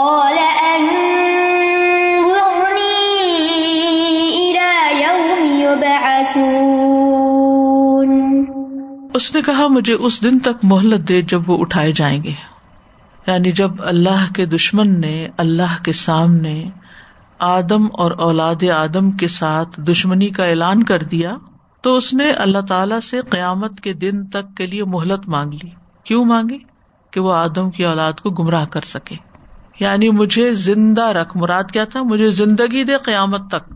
قال أنظرني إلى يوم يبعثون. اس نے کہا، مجھے اس دن تک مہلت دے جب وہ اٹھائے جائیں گے۔ یعنی جب اللہ کے دشمن نے، اللہ کے سامنے آدم اور اولاد آدم کے ساتھ دشمنی کا اعلان کر دیا، تو اس نے اللہ تعالی سے قیامت کے دن تک کے لیے مہلت مانگ لی۔ کیوں مانگی؟ کہ وہ آدم کی اولاد کو گمراہ کر سکے۔ یعنی مجھے زندہ رکھ۔ مراد کیا تھا؟ مجھے زندگی دے قیامت تک۔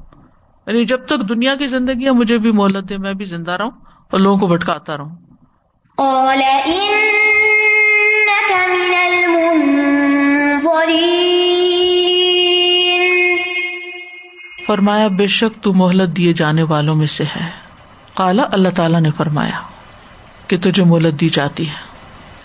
یعنی جب تک دنیا کی زندگی ہے مجھے بھی مہلت دے میں بھی زندہ رہوں اور لوگوں کو بھٹکاتا رہوں۔ فرمایا بے شک تو مہلت دیے جانے والوں میں سے ہے۔ کالا اللہ تعالیٰ نے فرمایا کہ تجھے مہلت دی جاتی ہے۔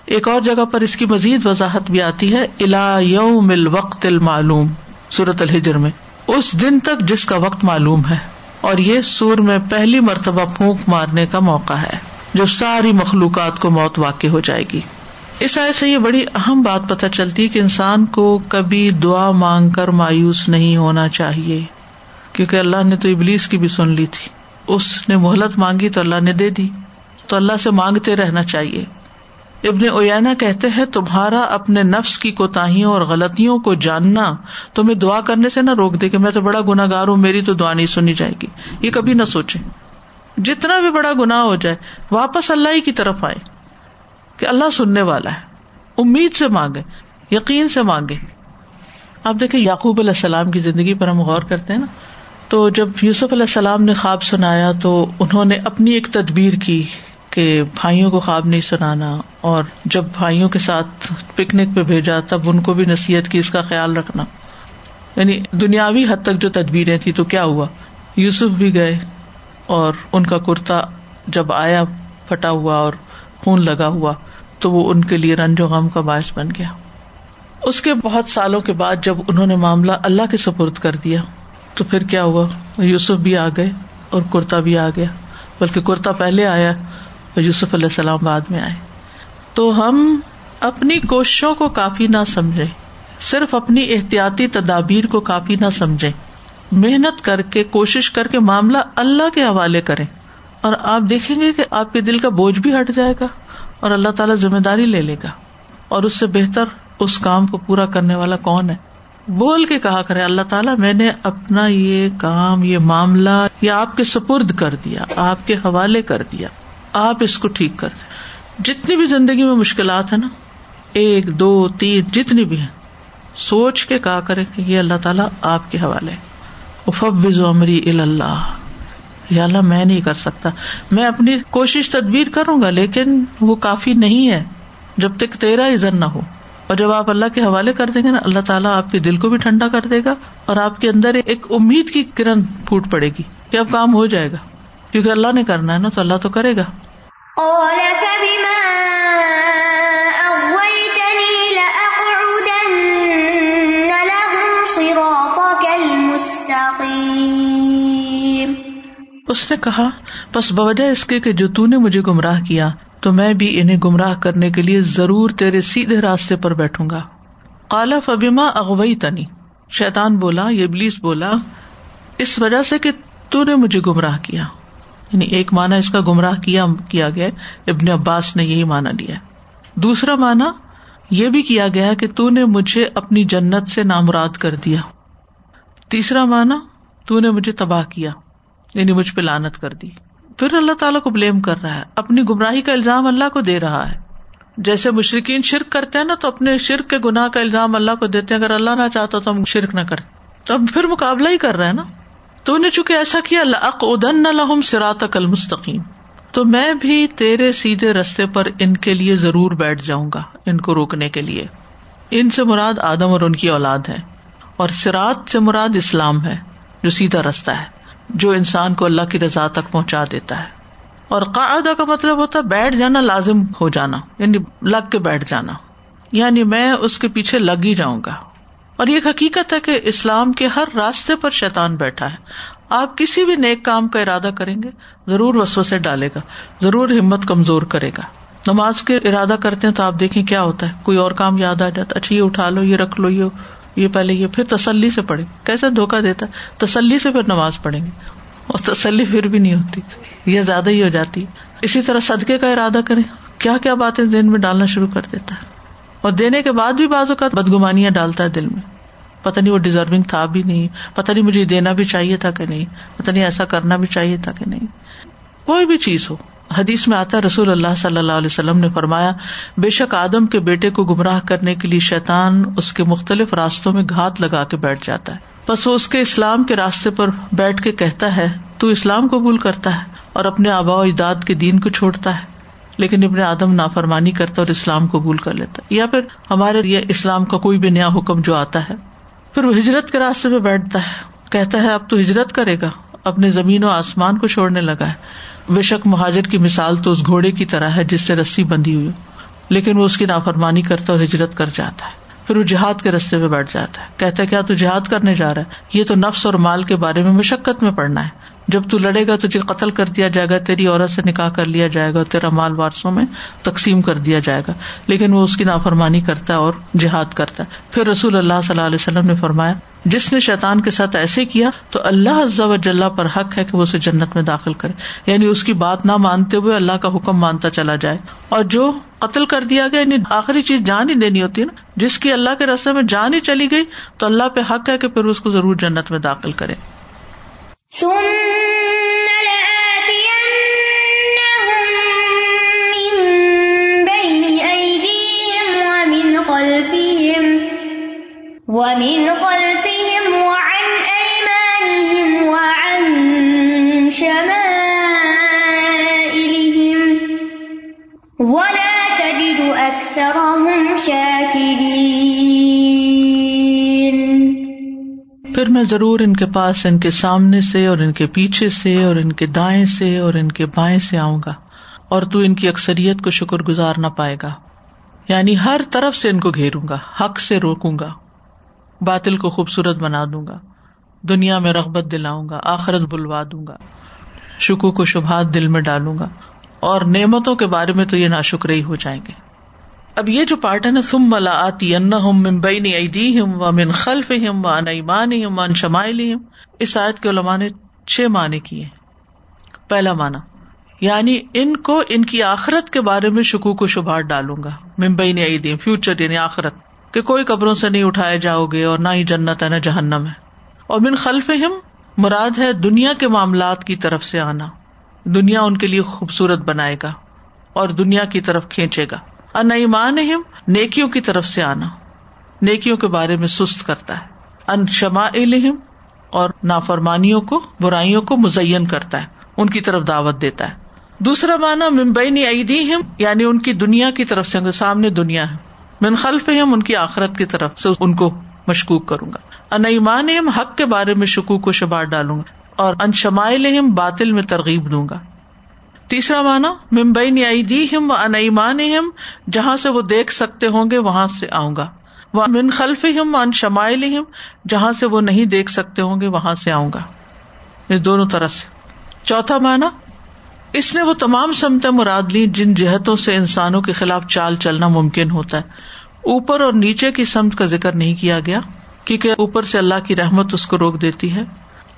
ایک اور جگہ پر اس کی مزید وضاحت بھی آتی ہے الا یوم الوقت المعلوم سورت الحجر میں۔ اس دن تک جس کا وقت معلوم ہے، اور یہ سور میں پہلی مرتبہ پھونک مارنے کا موقع ہے جب ساری مخلوقات کو موت واقع ہو جائے گی۔ اس آئے سے یہ بڑی اہم بات پتہ چلتی ہے کہ انسان کو کبھی دعا مانگ کر مایوس نہیں ہونا چاہیے، کیونکہ اللہ نے تو ابلیس کی بھی سن لی تھی۔ اس نے مہلت مانگی تو اللہ نے دے دی۔ تو اللہ سے مانگتے رہنا چاہیے۔ ابن اوینا کہتے ہیں، تمہارا اپنے نفس کی کوتاہیوں اور غلطیوں کو جاننا، تمہیں دعا کرنے سے نہ روک دے کہ میں تو بڑا گناگار ہوں، میری تو دعا نہیں سنی جائے گی۔ یہ کبھی نہ سوچے جتنا بھی بڑا گنا ہو جائے، واپس اللہ ہی کی طرف آئے کہ اللہ سننے والا ہے۔ امید سے مانگے، یقین سے مانگے۔ آپ دیکھیں یعقوب علیہ السلام کی زندگی پر ہم غور کرتے ہیں نا، تو جب یوسف علیہ السلام نے خواب سنایا تو انہوں نے اپنی ایک تدبیر کی۔ کہ بھائیوں کو خواب نہیں سنانا اور جب بھائیوں کے ساتھ پکنک پہ بھیجا تب ان کو بھی نصیحت کی اس کا خیال رکھنا۔ یعنی دنیاوی حد تک جو تدبیریں تھی تو کیا ہوا؟ یوسف بھی گئے اور ان کا کرتا جب آیا، پھٹا ہوا اور خون لگا ہوا، تو وہ ان کے لیے رنج و غم کا باعث بن گیا۔ اس کے بہت سالوں کے بعد جب انہوں نے معاملہ اللہ کے سپرد کر دیا، تو پھر کیا ہوا؟ یوسف بھی آ گئے اور کرتا بھی آ گیا۔ بلکہ کرتا پہلے آیا یوسف علیہ السلام بعد میں آئے۔ تو ہم اپنی کوششوں کو کافی نہ سمجھے صرف اپنی احتیاطی تدابیر کو کافی نہ سمجھے محنت کر کے، کوشش کر کے معاملہ اللہ کے حوالے کرے اور آپ دیکھیں گے کہ آپ کے دل کا بوجھ بھی ہٹ جائے گا اور اللہ تعالیٰ ذمہ داری لے لے گا۔ اور اس سے بہتر اس کام کو پورا کرنے والا کون ہے؟ بول کے کہا کرے، اللہ تعالیٰ، میں نے اپنا یہ کام، یہ معاملہ، یہ آپ کے سپرد کر دیا، آپ کے حوالے کر دیا۔ آپ اس کو ٹھیک کر دیں۔ جتنی بھی زندگی میں مشکلات ہیں نا، ایک، دو، تین، جتنی بھی ہیں، سوچ کے کہا کرے کہ یہ اللہ تعالیٰ آپ کے حوالے افبز عمری اللہ یا اللہ میں نہیں کر سکتا۔ میں اپنی کوشش تدبیر کروں گا، لیکن وہ کافی نہیں ہے۔ جب تک تیرا عزن نہ ہو۔ اور جب آپ اللہ کے حوالے کر دیں گے نا، اللہ تعالیٰ آپ کے دل کو بھی ٹھنڈا کر دے گا اور آپ کے اندر ایک امید کی کرن پھوٹ پڑے گی کہ اب کام ہو جائے گا۔ کیونکہ اللہ نے کرنا ہے نا، تو اللہ تو کرے گا۔ قال فبما أغويتني لأقعدن لهم صراطك المستقيم اس نے کہا بس بوجہ اس کے کہ جو تو نے مجھے گمراہ کیا، تو میں بھی انہیں گمراہ کرنے کے لیے ضرور تیرے سیدھے راستے پر بیٹھوں گا۔ کالا فبیما اغوئی تنی شیتان بولا یہ بولا، اس وجہ سے کہ تو نے مجھے گمراہ کیا۔ یعنی ایک مانا اس کا گمراہ کیا کیا گیا ابن عباس نے یہی مانا لیا دوسرا مانا یہ بھی کیا گیا کہ تو نے مجھے اپنی جنت سے نامراد کر دیا۔ تیسرا مانا تو نے مجھے تباہ کیا یعنی مجھ پہ لانت کر دی۔ پھر اللہ تعالیٰ کو بلیم کر رہا ہے۔ اپنی گمراہی کا الزام اللہ کو دے رہا ہے۔ جیسے مشرقین شرک کرتے ہیں نا، تو اپنے شرک کے گناہ کا الزام اللہ کو دیتے ہیں۔ اگر اللہ نہ چاہتا تو ہم شرک نہ کرتے۔ تو اب پھر مقابلہ ہی کر رہا ہے نا۔ تو نے چونکہ ایسا کیا ادن لہم سرات کل مستقیم تو میں بھی تیرے سیدھے رستے پر ان کے لیے ضرور بیٹھ جاؤں گا، ان کو روکنے کے لیے۔ ان سے مراد آدم اور ان کی اولاد ہے، اور سرات سے مراد اسلام ہے، جو سیدھا رستہ ہے، جو انسان کو اللہ کی رضا تک پہنچا دیتا ہے۔ اور قاعدہ کا مطلب ہوتا ہے بیٹھ جانا لازم ہو جانا یعنی لگ کے بیٹھ جانا۔ یعنی میں اس کے پیچھے لگ ہی جاؤں گا۔ اور یہ حقیقت ہے کہ اسلام کے ہر راستے پر شیطان بیٹھا ہے۔ آپ کسی بھی نیک کام کا ارادہ کریں گے، ضرور وسو سے ڈالے گا، ضرور ہمت کمزور کرے گا۔ نماز کے ارادہ کرتے ہیں تو آپ دیکھیں کیا ہوتا ہے۔ کوئی اور کام یاد آ جاتا اچھا یہ اٹھا لو، یہ رکھ لو، یہ یہ پہلے یہ، پھر تسلی سے پڑھیں۔ کیسے دھوکا دیتا ہے؟ تسلی سے پھر نماز پڑھیں گے۔ اور تسلی پھر بھی نہیں ہوتی۔ یہ زیادہ ہی ہو جاتی۔ اسی طرح صدقے کا ارادہ کریں۔ کیا کیا باتیں ذہن میں ڈالنا شروع کر دیتا ہے؟ اور دینے کے بعد بھی بعض اوقات بدگمانیاں ڈالتا ہے دل میں۔ پتا نہیں وہ ڈیزرونگ تھا بھی نہیں پتا نہیں مجھے دینا بھی چاہیے تھا کہ نہیں پتا نہیں ایسا کرنا بھی چاہیے تھا کہ نہیں۔ کوئی بھی چیز ہو۔ حدیث میں آتا رسول اللہ صلی اللہ علیہ وسلم نے فرمایا، بے شک آدم کے بیٹے کو گمراہ کرنے کے لیے شیطان اس کے مختلف راستوں میں گھات لگا کے بیٹھ جاتا ہے۔ بس وہ اس کے اسلام کے راستے پر بیٹھ کے کہتا ہے، تو اسلام قبول کرتا ہے اور اپنے آبا و اجداد کے دین کو چھوڑتا ہے۔ لیکن ابن آدم نافرمانی کرتا اور اسلام قبول کر لیتا یا پھر ہمارے لیے اسلام کا کوئی بھی نیا حکم جو آتا ہے، پھر وہ ہجرت کے راستے پہ بیٹھتا ہے۔ کہتا ہے، اب تو ہجرت کرے گا اپنے زمین و آسمان کو چھوڑنے لگا ہے۔ بے شک مہاجر کی مثال تو اس گھوڑے کی طرح ہے جس سے رسی بندھی ہوئی لیکن وہ اس کی نافرمانی کرتا اور ہجرت کر جاتا ہے۔ پھر وہ جہاد کے رستے پہ بیٹھ جاتا ہے۔ کہتا ہے، کیا تو جہاد کرنے جا رہا ہے؟ یہ تو نفس اور مال کے بارے میں مشقت میں پڑنا ہے۔ جب تو لڑے گا تجھے قتل کر دیا جائے گا، تیری عورت سے نکاح کر لیا جائے گا، تیرا مال وارسوں میں تقسیم کر دیا جائے گا۔ لیکن وہ اس کی نافرمانی کرتا ہے اور جہاد کرتا ہے۔ پھر رسول اللہ صلی اللہ علیہ وسلم نے فرمایا، جس نے شیطان کے ساتھ ایسے کیا تو اللہ عزا و جل پر حق ہے کہ وہ اسے جنت میں داخل کرے۔ یعنی اس کی بات نہ مانتے ہوئے اللہ کا حکم مانتا چلا جائے۔ اور جو قتل کر دیا گیا یعنی آخری چیز جان ہی دینی ہوتی ہے نا، جس کی اللہ کے رستے میں جان ہی چلی گئی تو اللہ پہ حق ہے کہ پھر اس کو ضرور جنت میں داخل کرے۔ ومن خلفهم وعن أيمانهم وعن شمائلهم ولا تجد أكثرهم شاكرين میں ضرور ان کے پاس ان کے سامنے سے اور ان کے پیچھے سے اور ان کے دائیں سے اور ان کے بائیں سے آؤں گا اور تو ان کی اکثریت کو شکر گزار نہ پائے گا یعنی ہر طرف سے ان کو گھیروں گا، حق سے روکوں گا، باطل کو خوبصورت بنا دوں گا، دنیا میں رغبت دلاؤں گا، آخرت بلوا دوں گا شکو کو شبہات دل میں ڈالوں گا اور نعمتوں کے بارے میں تو یہ نا ہی ہو جائیں گے۔ اب یہ جو پارٹ ہے نا سم ملا آتی ان ممبئی نے و من خلف ہم و انمان ہم ان شمائل اس آیت کے علماء نے چھ معنی کیے۔ پہلا مانا یعنی ان کو، ان کی آخرت کے بارے میں شکو کو شبہات ڈالوں گا۔ ممبئی نے عیدی فیوچر یعنی آخرت۔ کہ کوئی قبروں سے نہیں اٹھائے جاؤ گے اور نہ ہی جنت ہے، نہ جہنم ہے۔ اور بن خلف ہم مراد ہے دنیا کے معاملات کی طرف سے آنا۔ دنیا ان کے لیے خوبصورت بنائے گا اور دنیا کی طرف کھینچے گا۔ انمان ہم نیکیوں کی طرف سے آنا۔ نیکیوں کے بارے میں سست کرتا ہے۔ ان شما علم اور نافرمانیوں کو، برائیوں کو مزین کرتا ہے۔ ان کی طرف دعوت دیتا ہے۔ دوسرا مانا ممبئی نے یعنی ان کی دنیا کی طرف سے سامنے دنیا ہے۔ من خلف ہم ان کی آخرت کی طرف سے، ان کو مشکوک کروں گا۔ انمان حق کے بارے میں شکوک و شبار ڈالوں گا۔ اور ان شمائل باطل میں ترغیب دوں گا۔ تیسرا مانا ممبئی نیائی دی ہم و انمان جہاں سے وہ دیکھ سکتے ہوں گے، وہاں سے آؤں گا۔ وہ من خلف ہم ان شمائل جہاں سے وہ نہیں دیکھ سکتے ہوں گے، وہاں سے آؤں گا۔ یہ دونوں طرح سے۔ چوتھا مانا اس نے وہ تمام سمتیں مراد لی جن جہتوں سے انسانوں کے خلاف چال چلنا ممکن ہوتا ہے۔ اوپر اور نیچے کی سمت کا ذکر نہیں کیا گیا، کیونکہ اوپر سے اللہ کی رحمت اس کو روک دیتی ہے،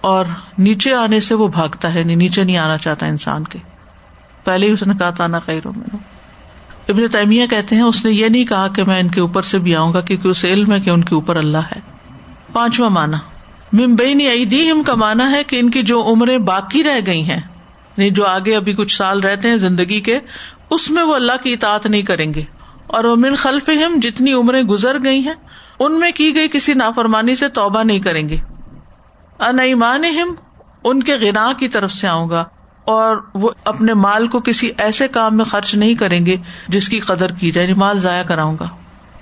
اور نیچے آنے سے وہ بھاگتا ہے یعنی نیچے نہیں آنا چاہتا انسان کے۔ پہلے ہی اس نے کہا تھا خیروں میں ابن تیمیہ کہتے ہیں، اس نے یہ نہیں کہا کہ میں ان کے اوپر سے بھی آؤں گا، کیونکہ اسے علم ہے کہ ان کے اوپر اللہ ہے۔ پانچواں مانا ممبئی نے ہم کا مانا ہے کہ ان کی جو عمریں باقی رہ گئی ہیں یعنی جو آگے ابھی کچھ سال رہتے ہیں زندگی کے، اس میں وہ اللہ کی اطاعت نہیں کریں گے۔ اور وہ من خلف ہم جتنی عمریں گزر گئی ہیں، ان میں کی گئی کسی نافرمانی سے توبہ نہیں کریں گے۔ انمان ہم ان کے غنا کی طرف سے آؤں گا۔ اور وہ اپنے مال کو کسی ایسے کام میں خرچ نہیں کریں گے جس کی قدر کی جائے یعنی مال ضائع کراؤں گا۔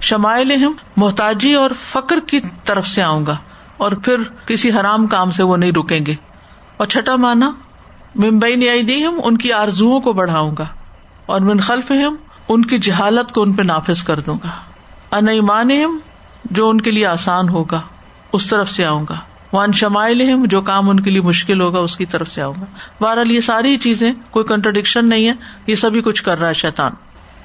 شمائل ہم محتاجی اور فکر کی طرف سے آؤں گا، اور پھر کسی حرام کام سے وہ نہیں رکیں گے۔ اور چھٹا مانا ممبئی نیائی دی ہم ان کی آرزو کو بڑھاؤں گا، اور من خلف ہم ان کی جہالت کو ان پہ نافذ کر دوں گا۔ انمان ہم جو ان کے لیے آسان ہوگا، اس طرف سے آؤں گا۔ وہ ان شمائل جو کام ان کے لیے مشکل ہوگا، اس کی طرف سے آؤں گا۔ بہرحال یہ ساری چیزیں کوئی کنٹرڈکشن نہیں ہے، یہ سبھی کچھ کر رہا ہے شیتان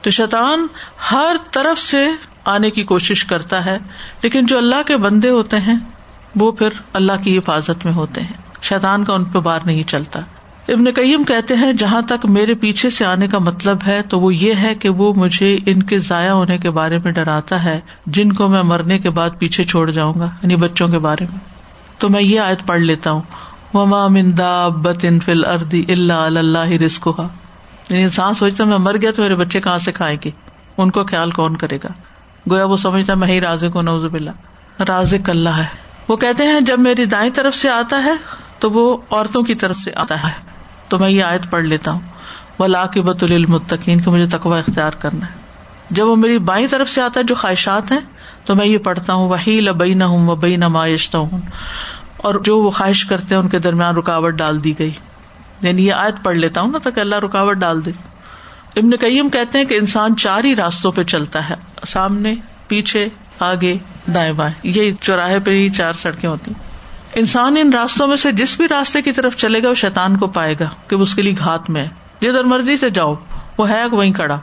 تو شیتان ہر طرف سے آنے کی کوشش کرتا ہے، لیکن جو اللہ کے بندے ہوتے ہیں، وہ پھر اللہ کی حفاظت میں ہوتے ہیں۔ شیطان کا ان پہ بار نہیں چلتا۔ ابن کئیم کہتے ہیں، جہاں تک میرے پیچھے سے آنے کا مطلب ہے، تو وہ یہ ہے کہ وہ مجھے ان کے ضائع ہونے کے بارے میں ڈراتا ہے، جن کو میں مرنے کے بعد پیچھے چھوڑ جاؤں گا یعنی بچوں کے بارے میں۔ تو میں یہ آیت پڑھ لیتا ہوں۔ وما مندا بت ان فل اردی اللہ اللہ رسکو یعنی انسان سوچتا میں مر گیا تو میرے بچے کہاں سے کھائیں گے؟ ان کو خیال کون کرے گا؟ گویا وہ سمجھتا میں ہی رازق کو نوز بلّہ رازق اللہ ہے۔ وہ کہتے ہیں، جب میری دائیں طرف سے آتا ہے، تو وہ عورتوں کی طرف سے آتا ہے۔ تو میں یہ آیت پڑھ لیتا ہوں۔ وہ لا کے بت المتقین کو مجھے تقوا اختیار کرنا ہے۔ جب وہ میری بائیں طرف سے آتا ہے، جو خواہشات ہیں تو میں یہ پڑھتا ہوں وہی لبئی نہ ہوں وبئی نہ معیشتا ہوں اور جو وہ خواہش کرتے ہیں، ان کے درمیان رکاوٹ ڈال دی گئی۔ یعنی یہ آیت پڑھ لیتا ہوں نا تاکہ اللہ رکاوٹ ڈال دے۔ ابن کئیم کہتے ہیں کہ انسان چار ہی راستوں پہ چلتا ہے۔ سامنے، پیچھے، آگے، دائیں بائیں۔ یہ چوراہے پہ ہی چار سڑکیں ہوتی انسان ان راستوں میں سے جس بھی راستے کی طرف چلے گا، وہ شیتان کو پائے گا کہ اس کے لیے گھات میں ہے۔ جدھر مرضی سے جاؤ، وہ ہے وہیں کڑا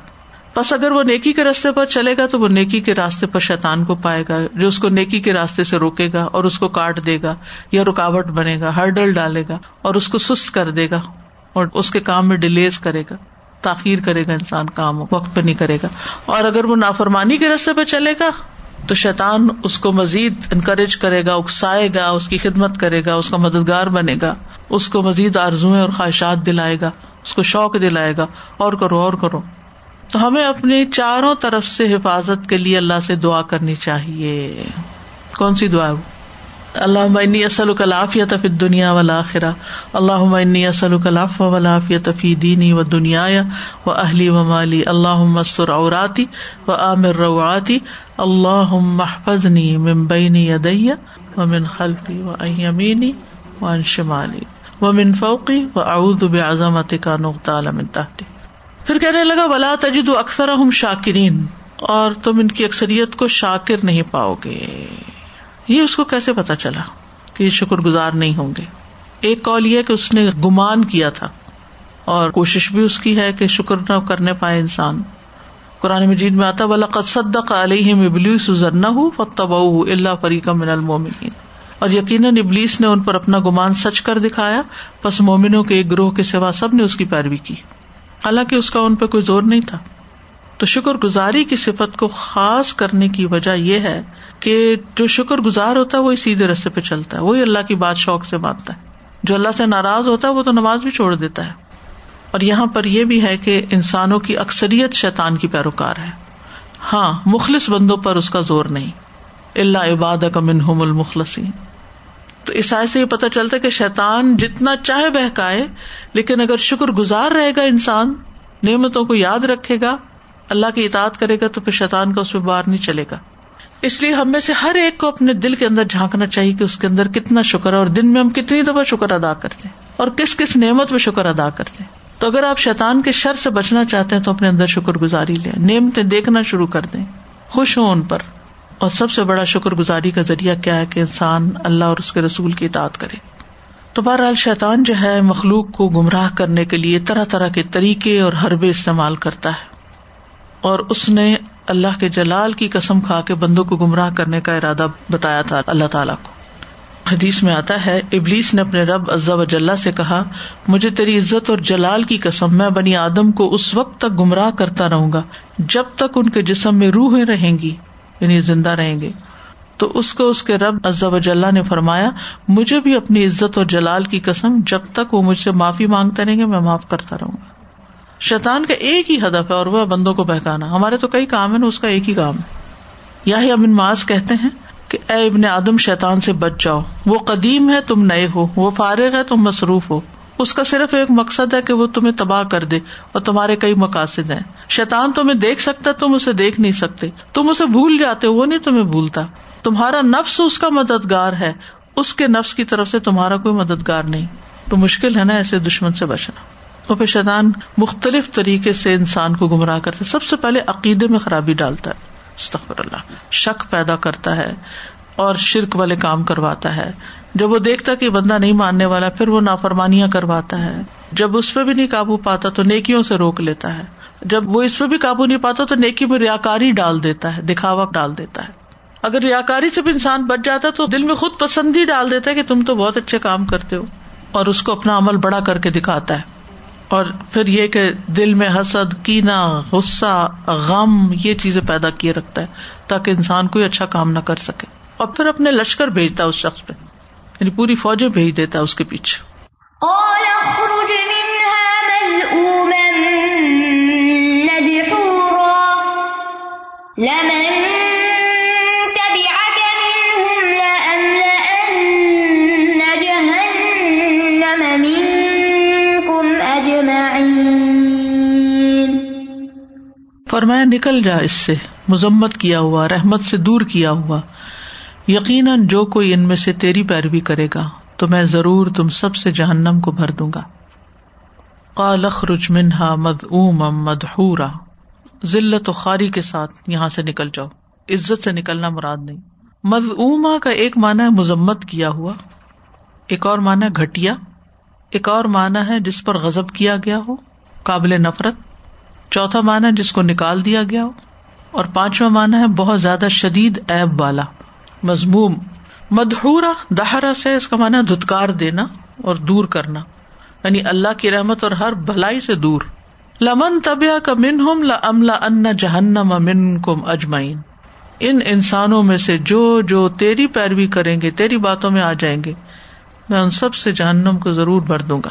بس اگر وہ نیکی کے راستے پر چلے گا تو وہ نیکی کے راستے پر شیتان کو پائے گا، جو اس کو نیکی کے راستے سے روکے گا اور اس کو کاٹ دے گا یا رکاوٹ بنے گا ہرڈل ڈالے گا اور اس کو سست کر دے گا اور اس کے کام میں ڈیلیز کرے گا، تاخیر کرے گا انسان کام، وقت پہ نہیں کرے گا۔ اور اگر وہ نافرمانی کے راستے پہ چلے گا تو شیطان اس کو مزید انکریج کرے گا، اکسائے گا، اس کی خدمت کرے گا، اس کا مددگار بنے گا، اس کو مزید آرزویں اور خواہشات دلائے گا، اس کو شوق دلائے گا۔ اور کرو اور کرو۔ تو ہمیں اپنی چاروں طرف سے حفاظت کے لیے اللہ سے دعا کرنی چاہیے۔ کون سی دعا ہے اللہ معنی اصل کلافیت فی دنیا والا اللہ معنی اصل کلاف ولافیت فی دینی و دنیا و اہلی و مالی۔ اللہ مستر اوراتی و عامر روعاتی اللہ محفظنی من بینی یدیہ و من خلفی و ایمینی و ان شمالی۔ و من فوقی و اعوذ بعظمت کا نقطہ من تحتی پھر کہنے لگا، ولا تجد اکثر ہم شاکرین اور تم ان کی اکثریت کو شاکر نہیں پاؤ گے۔ یہ اس کو کیسے پتا چلا کہ یہ شکر گزار نہیں ہوں گے؟ ایک کال یہ کہ اس نے گمان کیا تھا اور کوشش بھی اس کی ہے کہ شکر نہ کرنے پائے انسان۔ قرآن مجید میں آتا بلا قصدق علیہ ابلیس نہ ہو فتب اللہ فریق من المومنین اور یقیناً ابلیس نے ان پر اپنا گمان سچ کر دکھایا بس مومنوں کے ایک گروہ کے سوا سب نے اس کی پیروی کی۔ حالانکہ اس کا ان پہ کوئی زور نہیں تھا۔ تو شکر گزاری کی صفت کو خاص کرنے کی وجہ یہ ہے کہ جو شکر گزار ہوتا ہے وہی سیدھے رستے پہ چلتا ہے، وہی اللہ کی بات شوق سے مانتا ہے۔ جو اللہ سے ناراض ہوتا ہے وہ تو نماز بھی چھوڑ دیتا ہے۔ اور یہاں پر یہ بھی ہے کہ انسانوں کی اکثریت شیطان کی پیروکار ہے۔ ہاں مخلص بندوں پر اس کا زور نہیں۔ اللہ عباد کا منہم المخلسی تو عیسائی سے یہ پتا چلتا ہے کہ شیطان جتنا چاہے بہکائے، لیکن اگر شکر گزار رہے گا انسان، نعمتوں کو یاد رکھے گا، اللہ کی اطاعت کرے گا، تو پھر شیطان کا اس پہ باہر نہیں چلے گا۔ اس لیے ہم میں سے ہر ایک کو اپنے دل کے اندر جھانکنا چاہیے کہ اس کے اندر کتنا شکر ہے اور دن میں ہم کتنی دفعہ شکر ادا کرتے ہیں اور کس کس نعمت میں شکر ادا کرتے ہیں۔ تو اگر آپ شیطان کے شر سے بچنا چاہتے ہیں تو اپنے اندر شکر گزاری لیں، نعمتیں دیکھنا شروع کر دیں، خوش ہوں ان پر۔ اور سب سے بڑا شکر گزاری کا ذریعہ کیا ہے کہ انسان اللہ اور اس کے رسول کی اطاعت کرے۔ تو بہرحال شیطان جو ہے مخلوق کو گمراہ کرنے کے لیے طرح طرح کے طریقے اور حربے استعمال کرتا ہے۔ اور اس نے اللہ کے جلال کی قسم کھا کے بندوں کو گمراہ کرنے کا ارادہ بتایا تھا اللہ تعالیٰ کو۔ حدیث میں آتا ہے، ابلیس نے اپنے رب و جلح سے کہا، مجھے تیری عزت اور جلال کی قسم، میں بنی آدم کو اس وقت تک گمراہ کرتا رہوں گا جب تک ان کے جسم میں روحیں رہیں گی۔ یعنی زندہ رہیں گے۔ تو اس کو اس کے رب و جلح نے فرمایا، مجھے بھی اپنی عزت اور جلال کی قسم، جب تک وہ مجھ سے معافی مانگتے رہیں گے، میں معاف کرتا رہوں گا۔ شیطان کا ایک ہی ہدف ہے اور وہ بندوں کو بہکانا۔ ہمارے تو کئی کام ہے اس کا ایک ہی کام ہے۔ یا ہی ابن ماس کہتے ہیں کہ، اے ابن آدم، شیطان سے بچ جاؤ۔ وہ قدیم ہے، تم نئے ہو۔ وہ فارغ ہے، تم مصروف ہو۔ اس کا صرف ایک مقصد ہے کہ وہ تمہیں تباہ کر دے اور تمہارے کئی مقاصد ہیں۔ شیطان تمہیں دیکھ سکتا تم اسے دیکھ نہیں سکتے۔ تم اسے بھول جاتے وہ نہیں تمہیں بھولتا۔ تمہارا نفس اس کا مددگار ہے۔ اس کے نفس کی طرف سے تمہارا کوئی مددگار نہیں۔ تو مشکل ہے نا ایسے دشمن سے بچنا۔ پھر شیطان مختلف طریقے سے انسان کو گمراہ کرتا ہے۔ سب سے پہلے عقیدے میں خرابی ڈالتا ہے۔ اللہ، شک پیدا کرتا ہے اور شرک والے کام کرواتا ہے۔ جب وہ دیکھتا کہ بندہ نہیں ماننے والا، پھر وہ نافرمانیاں کرواتا ہے۔ جب اس پہ بھی نہیں قابو پاتا تو نیکیوں سے روک لیتا ہے۔ جب وہ اس پہ بھی قابو نہیں پاتا تو نیکی میں ریاکاری ڈال دیتا ہے، دکھاوا ڈال دیتا ہے۔ اگر ریاکاری سے بھی انسان بچ جاتا تو دل میں خود پسندی ڈال دیتا ہے کہ تم تو بہت اچھے کام کرتے ہو۔ اور اس کو اپنا عمل بڑا کر کے دکھاتا ہے۔ اور پھر یہ کہ دل میں حسد کینا غصہ، غم، یہ چیزیں پیدا کیے رکھتا ہے تاکہ انسان کوئی اچھا کام نہ کر سکے۔ اور پھر اپنے لشکر بھیجتا ہے اس شخص پہ۔ یعنی پوری فوجیں بھیج دیتا ہے اس کے پیچھے۔ قال اخرج منها فرمایا نکل جا اس سے مذمت کیا ہوا رحمت سے دور کیا ہوا۔ یقیناً جو کوئی ان میں سے تیری پیروی کرے گا، تو میں ضرور تم سب سے جہنم کو بھر دوں گا۔ قال اخرج منها مذءوما مدحورا۔ ذلت و خاری کے ساتھ یہاں سے نکل جاؤ۔ عزت سے نکلنا مراد نہیں۔ مذعوما کا ایک معنی ہے مذمت کیا ہوا۔ ایک اور معنی ہے گھٹیا۔ ایک اور معنی ہے جس پر غضب کیا گیا ہو، قابل نفرت۔ چوتھا معنی ہے جس کو نکال دیا گیا ہو۔ اور پانچواں معنی ہے بہت زیادہ شدید ایب والا۔ مضموم۔ مدہورا دہرا سے اس کا معنی دھتکار دینا اور دور کرنا۔ یعنی اللہ کی رحمت اور ہر بھلائی سے دور۔ لمن طبیہ کا من ہم لملا ان جہنم امن کم اجمائین ان انسانوں میں سے جو جو تیری پیروی کریں گے، تیری باتوں میں آ جائیں گے، میں ان سب سے جہنم کو ضرور بھر دوں گا۔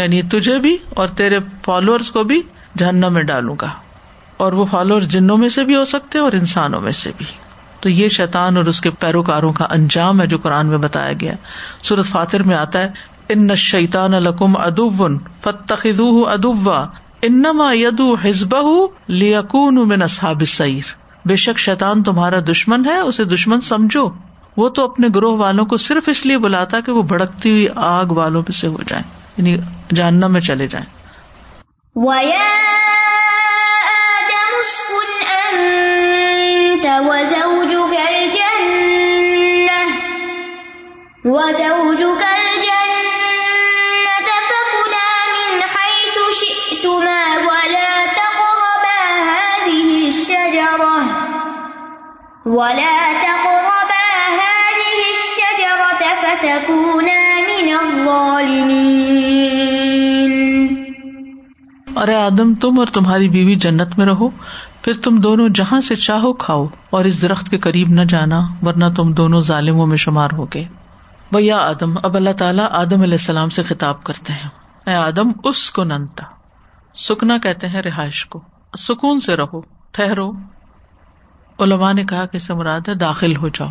یعنی تجھے بھی اور تیرے فالوورس کو بھی جہنم میں ڈالوں گا۔ اور وہ فالوور جنوں میں سے بھی ہو سکتے اور انسانوں میں سے بھی۔ تو یہ شیطان اور اس کے پیروکاروں کا انجام ہے جو قرآن میں بتایا گیا سورت فاتر میں آتا ہے، ان شیطان الکم ادون فتخ ادوا انما یدو حزب لیکون من اصحاب السعیر۔ بے شک شیطان تمہارا دشمن ہے، اسے دشمن سمجھو۔ وہ تو اپنے گروہ والوں کو صرف اس لیے بلاتا کہ وہ بھڑکتی ہوئی آگ والوں میں سے ہو جائیں یعنی جاننا میں چلے جائیں۔ وَيَا آدَمُ اسْكُنْ أَنْتَ وَزَوْجُكَ الْجَنَّةَ فَكُلَا مِنْ حَيْثُ شِئْتُمَا وَلَا تَقْرَبَا هَٰذِهِ الشَّجَرَةَ وَلَا تَقْرَبَا هَٰذِهِ الشَّجَرَةَ فَتَكُونَا مِنَ الظَّالِمِينَ. ارے آدم، تم اور تمہاری بیوی جنت میں رہو، پھر تم دونوں جہاں سے چاہو کھاؤ، اور اس درخت کے قریب نہ جانا، ورنہ تم دونوں ظالموں میں شمار ہو گئے بھیا آدم، اب اللہ تعالیٰ آدم علیہ السلام سے خطاب کرتے ہیں۔ اے آدم، اس کو ننتا۔ سکنا کہتے ہیں رہائش کو۔ سکون سے رہو، ٹھہرو۔ علماء نے کہا کہ اسے مراد ہے داخل ہو جاؤ۔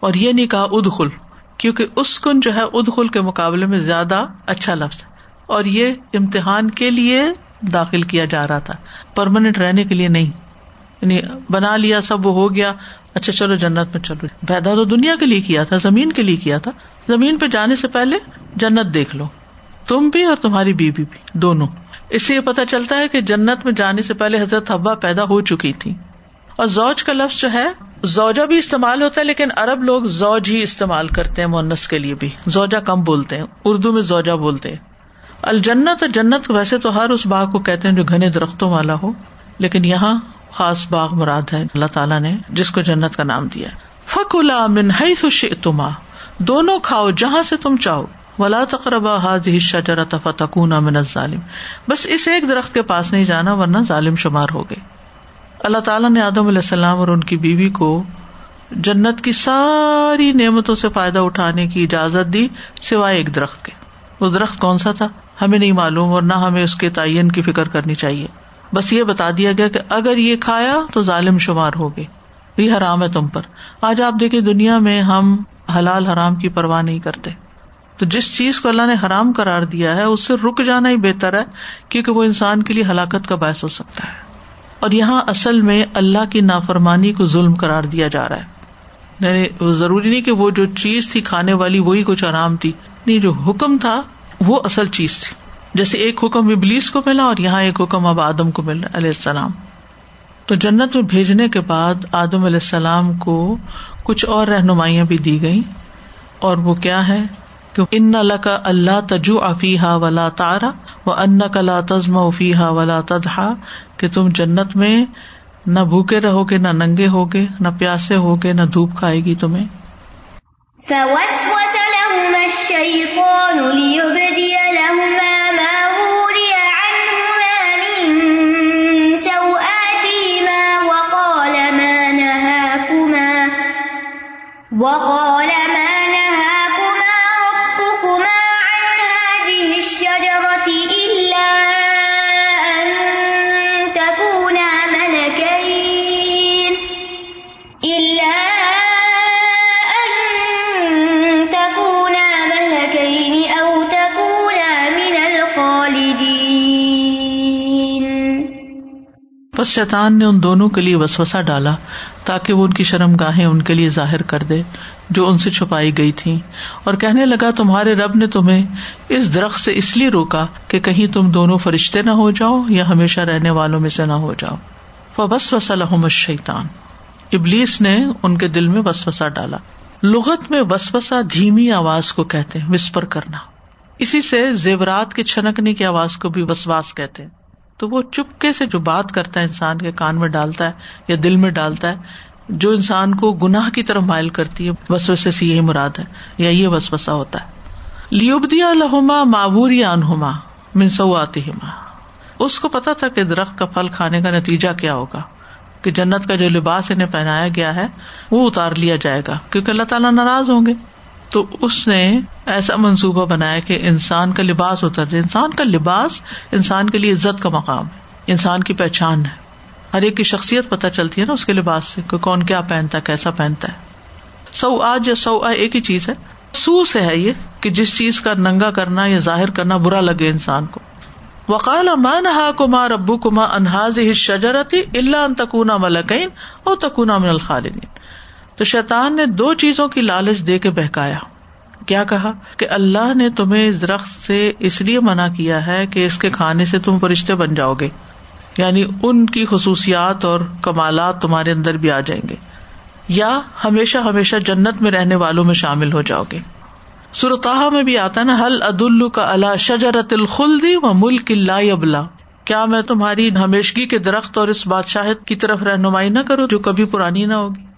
اور یہ نہیں کہا ادخل، کیونکہ اسکن جو ہے ادخل کے مقابلے میں زیادہ اچھا لفظ ہے۔ اور یہ امتحان کے لیے داخل کیا جا رہا تھا۔ پرماننٹ رہنے کے لیے نہیں۔ یعنی بنا لیا، سب وہ ہو گیا۔ اچھا چلو جنت میں چلو۔ پیدا تو دنیا کے لیے کیا تھا، زمین کے لیے کیا تھا۔ زمین پہ جانے سے پہلے جنت دیکھ لو۔ تم بھی اور تمہاری بیوی بھی، دونوں۔ اس سے یہ پتا چلتا ہے کہ جنت میں جانے سے پہلے حضرت حبا پیدا ہو چکی تھی۔ اور زوج کا لفظ جو ہے زوجا بھی استعمال ہوتا ہے، لیکن عرب لوگ زوج ہی استعمال کرتے ہیں مونس کے لیے بھی۔ زوجا کم بولتے ہیں، اردو میں زوجا بولتے ہیں۔ الجنت، جنت ویسے تو ہر اس باغ کو کہتے ہیں جو گھنے درختوں والا ہو، لیکن یہاں خاص باغ مراد ہے، اللہ تعالیٰ نے، جس کو جنت کا نام دیا۔ فکلا من تما دونوں کھاؤ جہاں سے تم چاہو۔ ولا تقربا حاض شجرا فتکون من ظالم بس اس ایک درخت کے پاس نہیں جانا، ورنہ ظالم شمار ہو گئے۔ اللہ تعالیٰ نے آدم علیہ السلام اور ان کی بیوی کو جنت کی ساری نعمتوں سے فائدہ اٹھانے کی اجازت دی، سوائے ایک درخت کے۔ وہ درخت کون سا تھا؟ ہمیں نہیں معلوم اور نہ ہمیں اس کے تعین کی فکر کرنی چاہیے۔ بس یہ بتا دیا گیا کہ اگر یہ کھایا تو ظالم شمار ہوگے یہ حرام ہے تم پر۔ آج آپ دیکھیں دنیا میں ہم حلال حرام کی پرواہ نہیں کرتے۔ تو جس چیز کو اللہ نے حرام قرار دیا ہے، اس سے رک جانا ہی بہتر ہے، کیونکہ وہ انسان کے لیے ہلاکت کا باعث ہو سکتا ہے۔ اور یہاں اصل میں اللہ کی نافرمانی کو ظلم قرار دیا جا رہا ہے۔ یعنی ضروری نہیں کہ وہ جو چیز تھی کھانے والی، وہی کچھ آرام تھی۔ نہیں، جو حکم تھا، وہ اصل چیز تھی۔ جیسے ایک حکم ابلیس کو ملا اور یہاں ایک حکم اب آدم کو مل علیہ السلام۔ تو جنت میں بھیجنے کے بعد آدم علیہ السلام کو کچھ اور رہنمائیاں بھی دی گئی اور وہ کیا ہے؟ کہ ان اللہ کا اللہ تجو افیحا ولا تارا وہ ان کلا تزم فیحا ولا تدہا کہ تم جنت میں نہ بھوکے رہو گے نہ ننگے ہوگے، نہ پیاسے ہوگے، نہ دھوپ کھائے گی تمہیں۔ فوسوس لهما الشيطان بس شیطان نے ان دونوں کے لیے وسوسہ ڈالا تاکہ وہ ان کی شرم گاہیں ان کے لیے ظاہر کر دے، جو ان سے چھپائی گئی تھی اور کہنے لگا، تمہارے رب نے تمہیں اس درخت سے اس لیے روکا کہ کہیں تم دونوں فرشتے نہ ہو جاؤ یا ہمیشہ رہنے والوں میں سے نہ ہو جاؤ۔ فبس وسلم شیطان ابلیس نے ان کے دل میں وسوسہ ڈالا۔ لغت میں وسوسہ دھیمی آواز کو کہتے ہیں، وسپر کرنا۔ اسی سے زیورات کے چھنکنے کی آواز کو بھی وسواس کہتے ہیں۔ تو وہ چپکے سے جو بات کرتا ہے انسان کے کان میں ڈالتا ہے یا دل میں ڈالتا ہے، جو انسان کو گناہ کی طرف مائل کرتی ہے وسوسے سے یہی مراد ہے، یا یہ وسوسا ہوتا ہے۔ لیوبدیا لہما معبور یا انہما منسوات اس کو پتا تھا کہ درخت کا پھل کھانے کا نتیجہ کیا ہوگا، کہ جنت کا جو لباس انہیں پہنایا گیا ہے، وہ اتار لیا جائے گا، کیونکہ اللہ تعالیٰ ناراض ہوں گے۔ تو اس نے ایسا منصوبہ بنایا کہ انسان کا لباس اتر جائے انسان کا لباس انسان کے لیے عزت کا مقام ہے۔ انسان کی پہچان ہے۔ ہر ایک کی شخصیت پتہ چلتی ہے نا اس کے لباس سے کہ کون کیا پہنتا ہے، کیسا پہنتا ہے۔ سو آج یا سو آج ایک ہی چیز ہے۔ سو سے ہے یہ کہ جس چیز کا ننگا کرنا یا ظاہر کرنا برا لگے انسان کو۔ وقال مان ہا کما ربو کما انہاز شجرتی اللہ ان تکونا ملکین اور تکونا من الخالدین۔ تو شیطان نے دو چیزوں کی لالچ دے کے بہکایا۔ کیا کہا؟ کہ اللہ نے تمہیں اس درخت سے اس لیے منع کیا ہے کہ اس کے کھانے سے تم فرشتے بن جاؤ گے۔ یعنی ان کی خصوصیات اور کمالات تمہارے اندر بھی آ جائیں گے۔ یا ہمیشہ ہمیشہ جنت میں رہنے والوں میں شامل ہو جاؤ گے۔ سرتاحا میں بھی آتا نا حل عد کا اللہ شجرت الخلدی و ملک اللہ ابلا کیا میں تمہاری ہمیشگی کے درخت اور اس بادشاہت کی طرف رہنمائی نہ کروں جو کبھی پرانی نہ ہوگی؟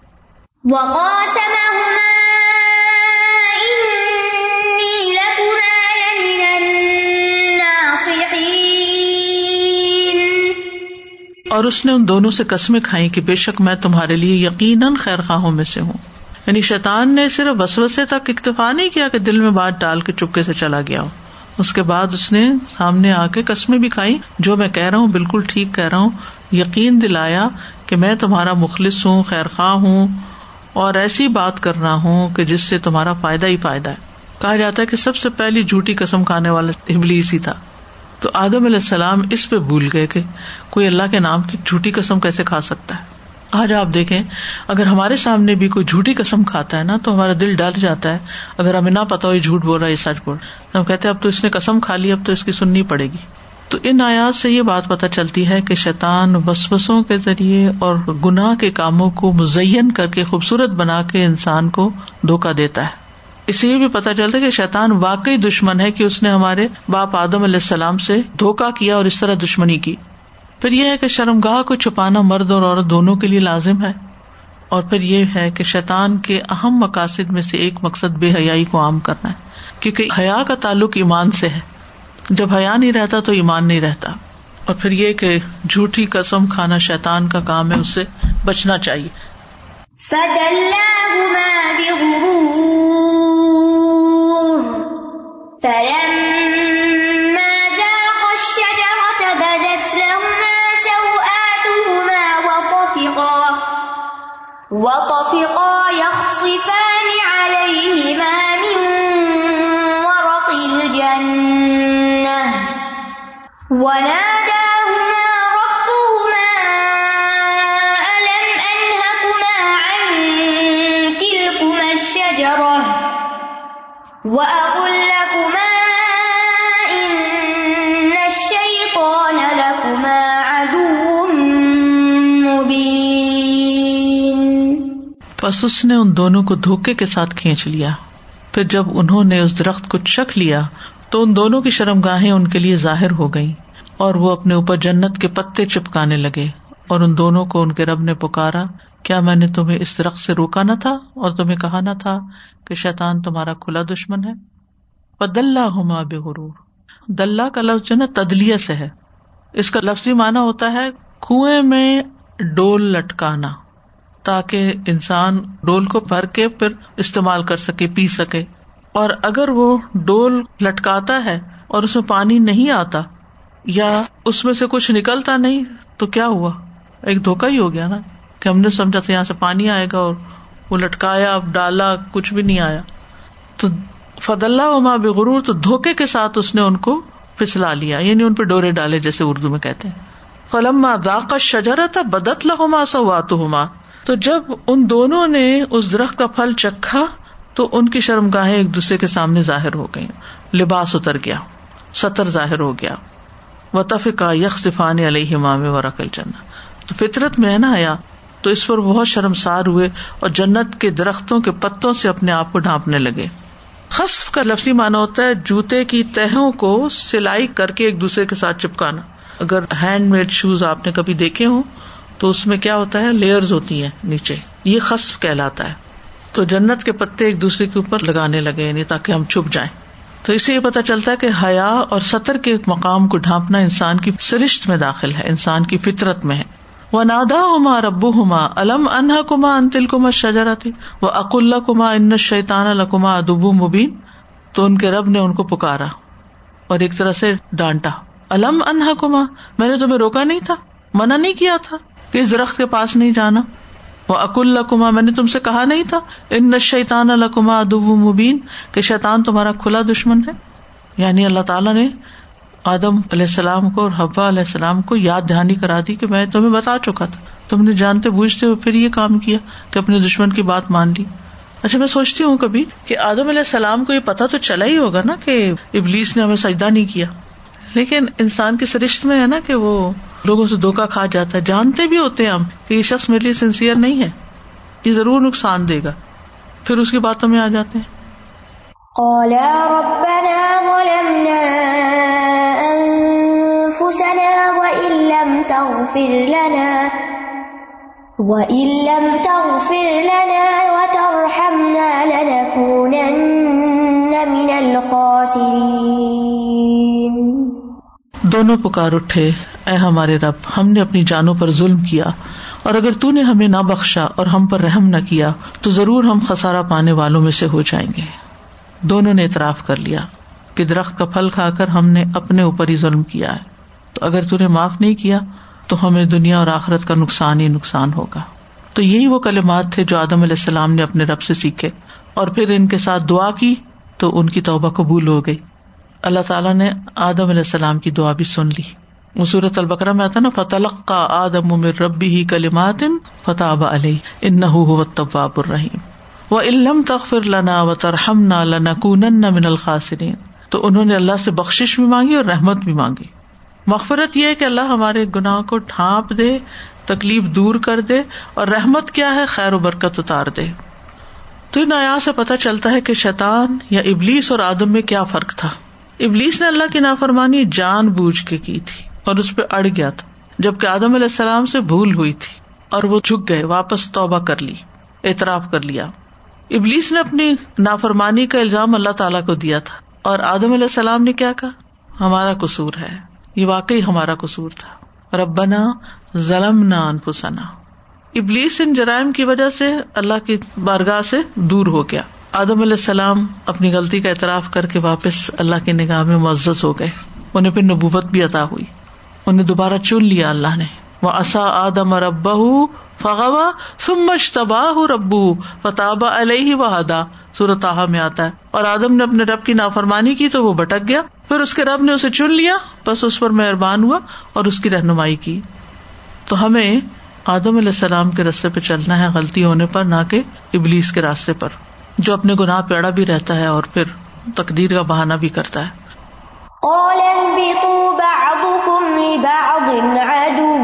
اور اس نے ان دونوں سے قسمیں کھائی کہ بے شک میں تمہارے لیے یقیناً خیر خواہوں میں سے ہوں۔ یعنی شیطان نے صرف وسوسے تک اکتفا نہیں کیا کہ دل میں بات ڈال کے چپکے سے چلا گیا ہو۔ اس کے بعد اس نے سامنے آ کے قسمیں بھی کھائی جو میں کہہ رہا ہوں بالکل ٹھیک کہہ رہا ہوں، یقین دلایا کہ میں تمہارا مخلص ہوں خیر خواہ ہوں۔ اور ایسی بات کر رہا ہوں کہ جس سے تمہارا فائدہ ہی فائدہ ہے۔ کہا جاتا ہے کہ سب سے پہلی جھوٹی قسم کھانے والا ابلیس ہی تھا۔ تو آدم علیہ السلام اس پہ بھول گئے کہ کوئی اللہ کے نام کی جھوٹی قسم کیسے کھا سکتا ہے۔ آج آپ دیکھیں، اگر ہمارے سامنے بھی کوئی جھوٹی قسم کھاتا ہے نا، تو ہمارا دل ڈر جاتا ہے۔ اگر ہمیں نہ پتا ہو یہ جھوٹ بول رہا ہے، یہ سچ بول رہا ہم کہتے اب تو اس نے قسم کھا لی، اب تو اس کی سننی پڑے گی۔ تو ان آیات سے یہ بات پتہ چلتی ہے کہ شیطان وسوسوں کے ذریعے اور گناہ کے کاموں کو مزین کر کے خوبصورت بنا کے انسان کو دھوکا دیتا ہے۔ اس سے یہ بھی پتا چلتا ہے کہ شیطان واقعی دشمن ہے کہ اس نے ہمارے باپ آدم علیہ السلام سے دھوکا کیا اور اس طرح دشمنی کی۔ پھر یہ ہے کہ شرمگاہ کو چھپانا مرد اور عورت دونوں کے لیے لازم ہے۔ اور پھر یہ ہے کہ شیطان کے اہم مقاصد میں سے ایک مقصد بے حیائی کو عام کرنا ہے۔ کیونکہ حیا کا تعلق ایمان سے ہے۔ جب حیا نہیں رہتا تو ایمان نہیں رہتا۔ اور پھر یہ کہ جھوٹی قسم کھانا شیطان کا کام ہے اس سے بچنا چاہیے۔ فدلاهما بغرور۔ فلما ذاقا الشجرة بدت لهما سوآتهما وطفقا وطفقا يخصفان عليهما من ورق الجنة۔ وناداهما ربهما ألم أنهكما عن تلكما الشجرة لكما إن الشيطان لكما عدو مبين. بس اس نے ان دونوں کو دھوکے کے ساتھ کھینچ لیا۔ پھر جب انہوں نے اس درخت کو چکھ لیا تو ان دونوں کی شرم گاہیں ان کے لیے ظاہر ہو گئی اور وہ اپنے اوپر جنت کے پتے چپکانے لگے اور ان دونوں کو ان کے رب نے پکارا، کیا میں نے تمہیں اس درخت سے روکا نہ تھا اور تمہیں کہا نہ تھا کہ شیطان تمہارا کھلا دشمن ہے؟ دلہ ہوما بے غرور دلہ کا لفظ جو نا، تدلیہ سے ہے۔ اس کا لفظی معنی ہوتا ہے کنویں میں ڈول لٹکانا، تاکہ انسان ڈول کو بھر کے پھر استعمال کر سکے، پی سکے۔ اور اگر وہ ڈول لٹکاتا ہے اور اس میں پانی نہیں آتا یا اس میں سے کچھ نکلتا نہیں، تو کیا ہوا؟ ایک دھوکا ہی ہو گیا نا کہ ہم نے سمجھا تھا یہاں سے پانی آئے گا اور وہ لٹکایا ڈالا، کچھ بھی نہیں آیا۔ تو فد اللہ عما بغرور، تو دھوکے کے ساتھ اس نے ان کو پھسلا لیا یعنی ان پہ ڈورے ڈالے جیسے اردو میں کہتے ہیں۔ فلما داقت شجرا تھا بدت لہما سوات ہوما تو جب ان دونوں نے اس درخت کا پھل چکھا تو ان کی شرم گاہیں ایک دوسرے کے سامنے ظاہر ہو گئی لباس اتر گیا، سطر ظاہر ہو گیا۔ و تفقا یک صفان علیہ مام و رقل تو فطرت میں ہے نا حیا تو اس پر بہت شرمسار ہوئے اور جنت کے درختوں کے پتوں سے اپنے آپ کو ڈھانپنے لگے۔ خصف کا لفظی مانا ہوتا ہے جوتے کی تہوں کو سلائی کر کے ایک دوسرے کے ساتھ چپکانا۔ اگر ہینڈ میڈ شوز آپ نے کبھی دیکھے ہوں، تو اس میں کیا ہوتا ہے؟ لیئرز ہوتی ہیں نیچے۔ یہ خصف کہلاتا ہے۔ تو جنت کے پتے ایک دوسرے کے اوپر لگانے لگے یعنی تاکہ ہم چھپ جائیں۔ تو اس سے یہ پتا چلتا ہے کہ حیا اور سطر کے مقام کو ڈھانپنا انسان کی سرشت میں داخل ہے، انسان کی فطرت میں ہے۔ وہ نادا ہوما ربو ہوما الم انہا کما انتل کما شجرا تھی وہ اق اللہ کما ان شیطان الکما ادب مبین تو ان کے رب نے ان کو پکارا اور ایک طرح سے ڈانٹا۔ الم انہا کما میں نے تمہیں روکا نہیں تھا، منع نہیں کیا تھا کہ اس درخت کے پاس نہیں جانا۔ وہ اک اللہ کما میں نے تم سے کہا نہیں تھا ان شیطان الکما ادب مبین کہ شیطان تمہارا کھلا دشمن ہے۔ یعنی اللہ تعالیٰ نے آدم علیہ السلام کو اور حبا علیہ السلام کو یاد دہانی کرا دی کہ میں تمہیں بتا چکا تھا۔ تم نے جانتے بوجھتے ہوئے پھر یہ کام کیا کہ اپنے دشمن کی بات مان لی۔ اچھا میں سوچتی ہوں کبھی کہ آدم علیہ السلام کو یہ پتا تو چلا ہی ہوگا نا کہ ابلیس نے ہمیں سجدہ نہیں کیا۔ لیکن انسان کے سرشت میں ہے نا کہ وہ لوگوں سے دھوکا کھا جاتا ہے۔ جانتے بھی ہوتے ہیں ہم کہ یہ شخص میرے لیے سنسیئر نہیں ہے۔ یہ ضرور نقصان دے گا۔ پھر اس کی باتوں میں آ جاتے ہیں۔ دونوں پکار اٹھے۔ اے ہمارے رب، ہم نے اپنی جانوں پر ظلم کیا، اور اگر تو نے ہمیں نہ بخشا اور ہم پر رحم نہ کیا، تو ضرور ہم خسارا پانے والوں میں سے ہو جائیں گے۔ دونوں نے اعتراف کر لیا کہ درخت کا پھل کھا کر ہم نے اپنے اوپر ہی ظلم کیا ہے۔ تو اگر تون معاف نہیں کیا، تو ہمیں دنیا اور آخرت کا نقصان ہی نقصان ہوگا۔ تو یہی وہ کلمات تھے جو آدم علیہ السلام نے اپنے رب سے سیکھے۔ اور پھر ان کے ساتھ دعا کی، تو ان کی توبہ قبول ہو گئی۔ اللہ تعالیٰ نے آدم علیہ السلام کی دعا بھی سن لی۔ مصورت البکرا میں آتا نا فتح کا آدم امر ربی ہی کلمات فتح علیہ ان طباب الرحیم وہ علم تخر لنا و ترہم نہ لنا کون من الخاصرین تو انہوں نے اللہ سے بخش بھی مانگی اور رحمت بھی مانگی۔ مغفرت یہ کہ اللہ ہمارے گناہ کو ڈھانپ دے، تکلیف دور کر دے اور رحمت کیا ہے؟ خیر و برکت اتار دے۔ تو ان آیا سے پتہ چلتا ہے کہ شیطان یا ابلیس اور آدم میں کیا فرق تھا۔ ابلیس نے اللہ کی نافرمانی جان بوجھ کے کی تھی۔ اور اس پہ اڑ گیا تھا، جبکہ آدم علیہ السلام سے بھول ہوئی تھی اور وہ جھک گئے، واپس توبہ کر لی، اعتراف کر لیا۔ ابلیس نے اپنی نافرمانی کا الزام اللہ تعالیٰ کو دیا تھا۔ اور آدم علیہ السلام نے کیا کہا؟ ہمارا قصور ہے، یہ واقعی ہمارا قصور تھا۔ ربنا ظلم نہ انفسنا۔ ابلیس ان جرائم کی وجہ سے اللہ کی بارگاہ سے دور ہو گیا۔ آدم علیہ السلام اپنی غلطی کا اعتراف کر کے واپس اللہ کی نگاہ میں معزز ہو گئے۔ انہیں پھر نبوت بھی عطا ہوئی۔ انہیں دوبارہ چن لیا اللہ نے۔ وہ اصا آدم رب فغوا فمش تباہ ربو فتابا علیہ وحدا صورت میں آتا ہے۔ اور آدم نے اپنے رب کی نافرمانی کی تو وہ بٹک گیا۔ پھر اس کے رب نے اسے چن لیا۔ بس اس پر مہربان ہوا اور اس کی رہنمائی کی۔ تو ہمیں آدم علیہ السلام کے راستے پہ چلنا ہے غلطی ہونے پر، نہ کہ ابلیس کے راستے پر، جو اپنے گناہ پیڑا بھی رہتا ہے اور پھر تقدیر کا بہانا بھی کرتا ہے۔ قال اهبطوا بعضكم لبعض عدو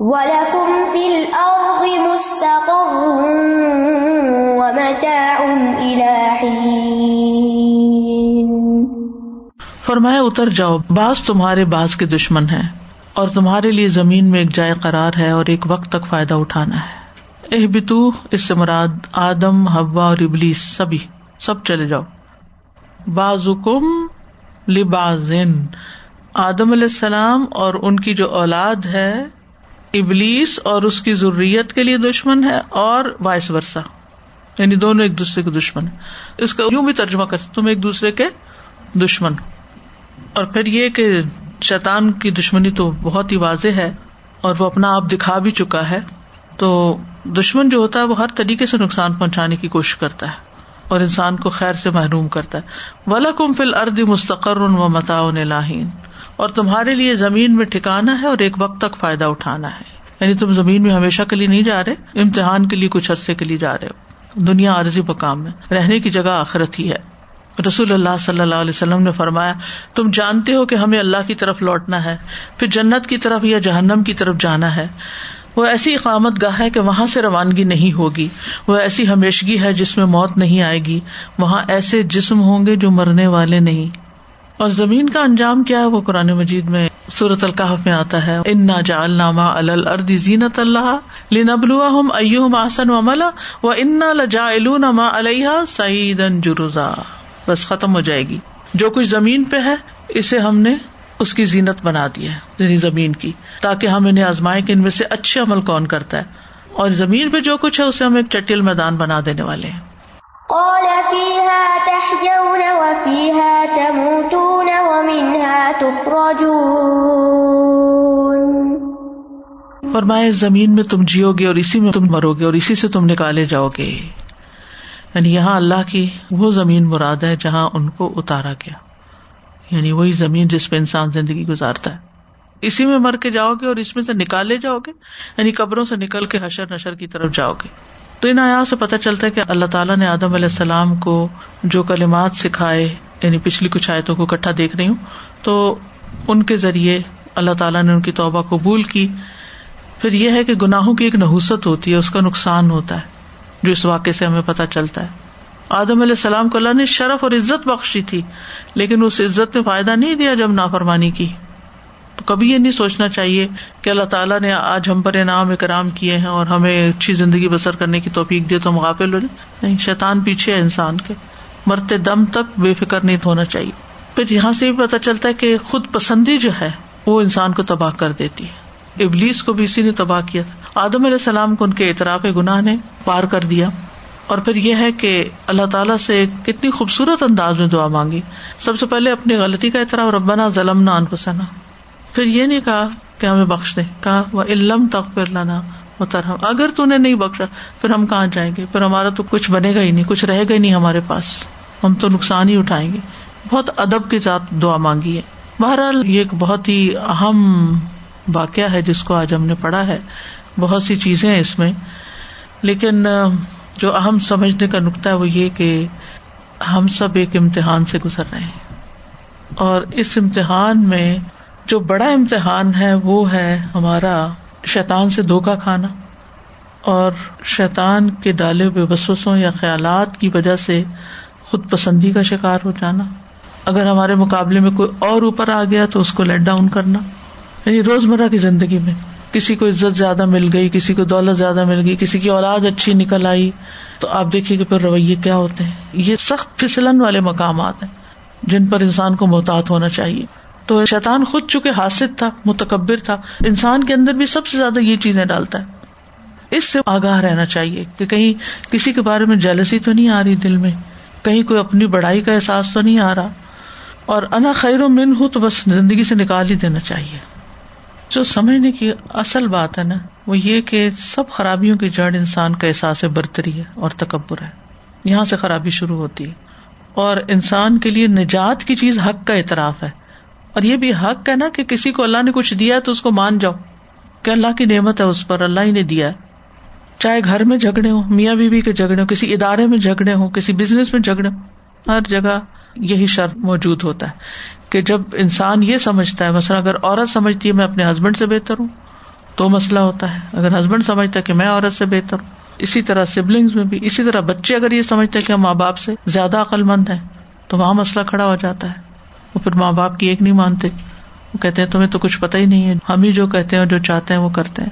ولكم في الأرض مستقر ومتاع إلى حين. فرمایا، اتر جاؤ، بعض تمہارے بعض کے دشمن ہیں اور تمہارے لیے زمین میں ایک جائے قرار ہے اور ایک وقت تک فائدہ اٹھانا ہے۔ اہ بتو اس سے مراد آدم ہوا اور ابلیس، سبھی، سب چلے جاؤ۔ بازم لبازن آدم علیہ السلام اور ان کی جو اولاد ہے، ابلیس اور اس کی ضروریت کے لیے دشمن ہے اور وائس ورسا یعنی دونوں ایک دوسرے کے دشمن ہے اس کا یوں بھی ترجمہ کر تم ایک دوسرے کے دشمن۔ اور پھر یہ کہ شیطان کی دشمنی تو بہت ہی واضح ہے اور وہ اپنا آپ دکھا بھی چکا ہے۔ تو دشمن جو ہوتا ہے، وہ ہر طریقے سے نقصان پہنچانے کی کوشش کرتا ہے۔ اور انسان کو خیر سے محروم کرتا ہے۔ ولا کم فل ارد مستقر و متاؤ لاہین اور تمہارے لیے زمین میں ٹھکانا ہے اور ایک وقت تک فائدہ اٹھانا ہے۔ یعنی تم زمین میں ہمیشہ کے لیے نہیں جا رہے، امتحان کے لیے کچھ عرصے کے لیے جا رہے ہو۔ دنیا عرضی مقام میں، رہنے کی جگہ آخرت ہی ہے۔ رسول اللہ صلی اللہ علیہ وسلم نے فرمایا، تم جانتے ہو کہ ہمیں اللہ کی طرف لوٹنا ہے، پھر جنت کی طرف یا جہنم کی طرف جانا ہے۔ وہ ایسی اقامت گاہ ہے کہ وہاں سے روانگی نہیں ہوگی۔ وہ ایسی ہمیشگی ہے جس میں موت نہیں آئے گی۔ وہاں ایسے جسم ہوں گے جو مرنے والے نہیں۔ اور زمین کا انجام کیا ہے؟ وہ قرآن مجید میں صورت القاف میں آتا ہے۔ ان نا جال نامہ الردی زینت اللہ لنبلوا ہم ائم آسن و ملا و انا لجا نما علیہ سعید جروزا بس ختم ہو جائے گی۔ جو کچھ زمین پہ ہے، اسے ہم نے اس کی زینت بنا دی ہے یعنی زمین کی تاکہ ہم انہیں آزمائے کہ ان میں سے اچھے عمل کون کرتا ہے۔ اور زمین پہ جو کچھ ہے اسے ہم ایک چٹیل میدان بنا دینے والے ہیں۔ فرمائے زمین میں تم جیو گے اور اسی میں تم مرو گے اور اسی سے تم نکالے جاؤ گے۔ یعنی یہاں اللہ کی وہ زمین مراد ہے جہاں ان کو اتارا گیا۔ یعنی وہی زمین جس پہ انسان زندگی گزارتا ہے۔ اسی میں مر کے جاؤ گے اور اس میں سے نکالے جاؤ گے یعنی قبروں سے نکل کے حشر نشر کی طرف جاؤ گے۔ تو ان آیا سے پتہ چلتا ہے کہ اللہ تعالیٰ نے آدم علیہ السلام کو جو کلمات سکھائے یعنی پچھلی کچھ آیتوں کو اکٹھا دیکھ رہی ہوں، تو ان کے ذریعے اللہ تعالیٰ نے ان کی توبہ قبول کی۔ پھر یہ ہے کہ گناہوں کی ایک نحوست ہوتی ہے، اس کا نقصان ہوتا ہے، جو اس واقعے سے ہمیں پتہ چلتا ہے۔ آدم علیہ السلام کو اللہ نے شرف اور عزت بخشی تھی، لیکن اس عزت نے فائدہ نہیں دیا جب نافرمانی کی۔ تو کبھی یہ نہیں سوچنا چاہیے کہ اللہ تعالیٰ نے آج ہم پر انعام اکرام کیے ہیں اور ہمیں اچھی زندگی بسر کرنے کی توفیق دے تو ہم غافل ہو جائیں۔ نہیں، شیطان پیچھے ہے انسان کے۔ مرتے دم تک بے فکر نہیں ہونا چاہیے۔ پھر یہاں سے بھی پتا چلتا ہے کہ خود پسندی جو ہے، وہ انسان کو تباہ کر دیتی ہے۔ ابلیس کو بھی اسی نے تباہ کیا تھا۔ آدم علیہ السلام کو ان کے اعتراف گناہ نے پار کر دیا۔ اور پھر یہ ہے کہ اللہ تعالیٰ سے کتنی خوبصورت انداز میں دعا مانگی۔ سب سے پہلے اپنی غلطی کا اعتراف، ربنا ظلم نہ انفسنا۔ پھر یہ نہیں کہا کہ ہمیں بخش دے، کہا وہ علم تک پھر لانا ترہم اگر تو نے نہیں بخشا، پھر ہم کہاں جائیں گے؟ پھر ہمارا تو کچھ بنے گا ہی نہیں، کچھ رہے گا ہی نہیں ہمارے پاس۔ ہم تو نقصان ہی اٹھائیں گے۔ بہت ادب کے ساتھ دعا مانگی ہے۔ بہرحال یہ ایک بہت ہی اہم واقعہ ہے جس کو آج ہم نے پڑھا ہے۔ بہت سی چیزیں ہیں اس میں۔ لیکن جو اہم سمجھنے کا نقطہ ہے وہ یہ کہ ہم سب ایک امتحان سے گزر رہے ہیں۔ اور اس امتحان میں جو بڑا امتحان ہے وہ ہے ہمارا شیطان سے دھوکا کھانا۔ اور شیطان کے ڈالے ہوئے وسوسوں یا خیالات کی وجہ سے خود پسندی کا شکار ہو جانا۔ اگر ہمارے مقابلے میں کوئی اور اوپر آ گیا تو اس کو لیٹ ڈاؤن کرنا۔ یعنی روزمرہ کی زندگی میں۔ کسی کو عزت زیادہ مل گئی، کسی کو دولت زیادہ مل گئی، کسی کی اولاد اچھی نکل آئی، تو آپ دیکھیے کہ پھر رویے کیا ہوتے ہیں۔ یہ سخت پھسلن والے مقامات ہیں جن پر انسان کو محتاط ہونا چاہیے۔ تو شیطان خود چکے حاصل تھا، متکبر تھا، انسان کے اندر بھی سب سے زیادہ یہ چیزیں ڈالتا ہے۔ اس سے آگاہ رہنا چاہیے کہ کہیں کسی کے بارے میں جلسی تو نہیں آ رہی دل میں، کہیں کوئی اپنی بڑائی کا احساس تو نہیں آ رہا۔ اور انا خیر و من ہوں تو بس زندگی سے نکال ہی دینا چاہیے۔ جو سمجھنے کی اصل بات ہے نا، وہ یہ کہ سب خرابیوں کی جڑ انسان کا احساس برتری ہے اور تکبر ہے۔ یہاں سے خرابی شروع ہوتی ہے۔ اور انسان کے لیے نجات کی چیز حق کا اعتراف ہے۔ اور یہ بھی حق ہے نا کہ کسی کو اللہ نے کچھ دیا ہے تو اس کو مان جاؤ۔ کہ اللہ کی نعمت ہے اس پر، اللہ ہی نے دیا ہے۔ چاہے گھر میں جھگڑے ہوں، میاں بیوی کے جھگڑے ہوں، کسی ادارے میں جھگڑے ہوں، کسی بزنس میں جھگڑے ہوں، ہر جگہ یہی شرط موجود ہوتا ہے۔ کہ جب انسان یہ سمجھتا ہے، مثلاً اگر عورت سمجھتی ہے، میں اپنے ہسبینڈ سے بہتر ہوں، تو مسئلہ ہوتا ہے۔ اگر ہسبینڈ سمجھتا ہے کہ میں عورت سے بہتر ہوں، اسی طرح سبلنگس میں بھی، اسی طرح بچے اگر یہ سمجھتے کہ ماں باپ سے زیادہ عقل مند ہے تو وہاں مسئلہ کھڑا ہو جاتا ہے۔ وہ پھر ماں باپ کی ایک نہیں مانتے۔ وہ کہتے ہیں، تمہیں تو کچھ پتا ہی نہیں ہے۔ ہم ہی جو کہتے ہیں جو چاہتے ہیں، وہ کرتے ہیں۔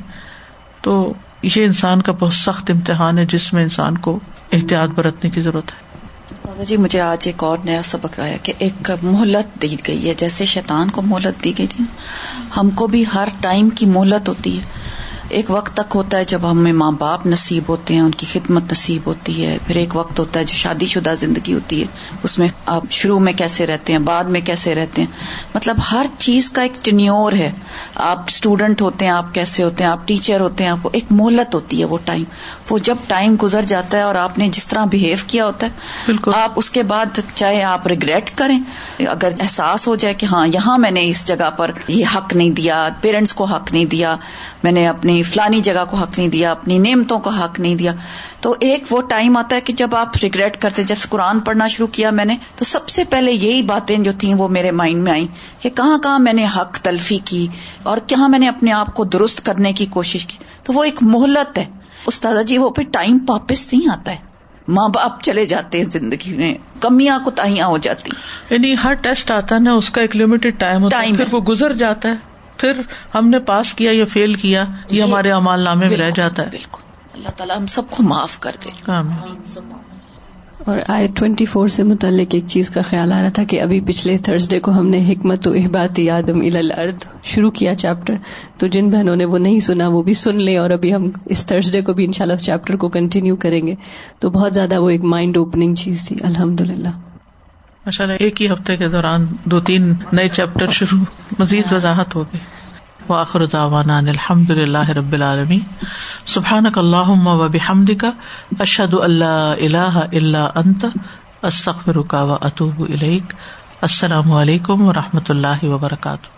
تو یہ انسان کا بہت سخت امتحان ہے، جس میں انسان کو احتیاط برتنے کی ضرورت ہے۔ جی مجھے آج ایک اور نیا سبق آیا کہ ایک مہلت دی گئی ہے۔ جیسے شیطان کو مہلت دی گئی تھی، ہم کو بھی ہر ٹائم کی مہلت ہوتی ہے۔ ایک وقت تک ہوتا ہے جب ہمیں ماں باپ نصیب ہوتے ہیں ان کی خدمت نصیب ہوتی ہے۔ پھر ایک وقت ہوتا ہے جو شادی شدہ زندگی ہوتی ہے اس میں آپ شروع میں کیسے رہتے ہیں بعد میں کیسے رہتے ہیں؟ مطلب ہر چیز کا ایک ٹینیور ہے۔ آپ اسٹوڈنٹ ہوتے ہیں آپ کیسے ہوتے ہیں؟ آپ ٹیچر ہوتے ہیں آپ کو ایک مہلت ہوتی ہے وہ ٹائم وہ جب ٹائم گزر جاتا ہے اور آپ نے جس طرح بہیو کیا ہوتا ہے بالکل۔ آپ اس کے بعد چاہے آپ ریگریٹ کریں اگر احساس ہو جائے کہ ہاں یہاں میں نے اس جگہ پر یہ حق نہیں دیا پیرنٹس کو حق نہیں دیا میں نے اپنی فلانی جگہ کو حق نہیں دیا اپنی نعمتوں کو حق نہیں دیا۔ تو ایک وہ ٹائم آتا ہے کہ جب آپ ریگریٹ کرتے جب قرآن پڑھنا شروع کیا میں نے تو سب سے پہلے یہی باتیں جو تھیں وہ میرے مائنڈ میں آئی کہ کہاں کہاں میں نے حق تلفی کی اور کہاں میں نے اپنے آپ کو درست کرنے کی کوشش کی۔ تو وہ ایک مہلت ہے۔ استاد جی وہ پھر ٹائم واپس نہیں آتا ہے۔ ماں باپ چلے جاتے ہیں زندگی میں کمیاں کوتاہیاں ہو جاتی۔ یعنی ہر ٹیسٹ آتا ہے نا اس کا ایک لمیٹڈ ٹائم ہوتا ہے پھر وہ گزر جاتا ہے۔ پھر ہم نے پاس کیا یا فیل کیا یہ ہمارے امال نامے میں رہ جاتا ہے۔ بالکل۔ اللہ تعالیٰ ہم سب کو معاف کر دے۔ اور آئے ٹوینٹی فور سے متعلق ایک چیز کا خیال آ رہا تھا کہ ابھی پچھلے تھرسڈے کو ہم نے حکمت و احباطی آدم الارض شروع کیا چیپٹر۔ تو جن بہنوں نے وہ نہیں سنا وہ بھی سن لیں اور ابھی ہم اس تھرسڈے کو بھی انشاءاللہ اس چیپٹر کو کنٹینیو کریں گے۔ تو بہت زیادہ وہ ایک مائنڈ اوپننگ چیز تھی۔ الحمد للہ ماشاء اللہ ایک ہی ہفتے کے دوران دو تین نئے چیپٹر شروع، مزید وضاحت ہو گئی واخر دعوانا الحمد للہ رب العالمین۔ سبحانک اللہم و بحمدک، اشہد اللہ الہ الا انت، استغفرک و اتوب الیک۔ السلام علیکم و رحمۃ اللہ وبرکاتہ۔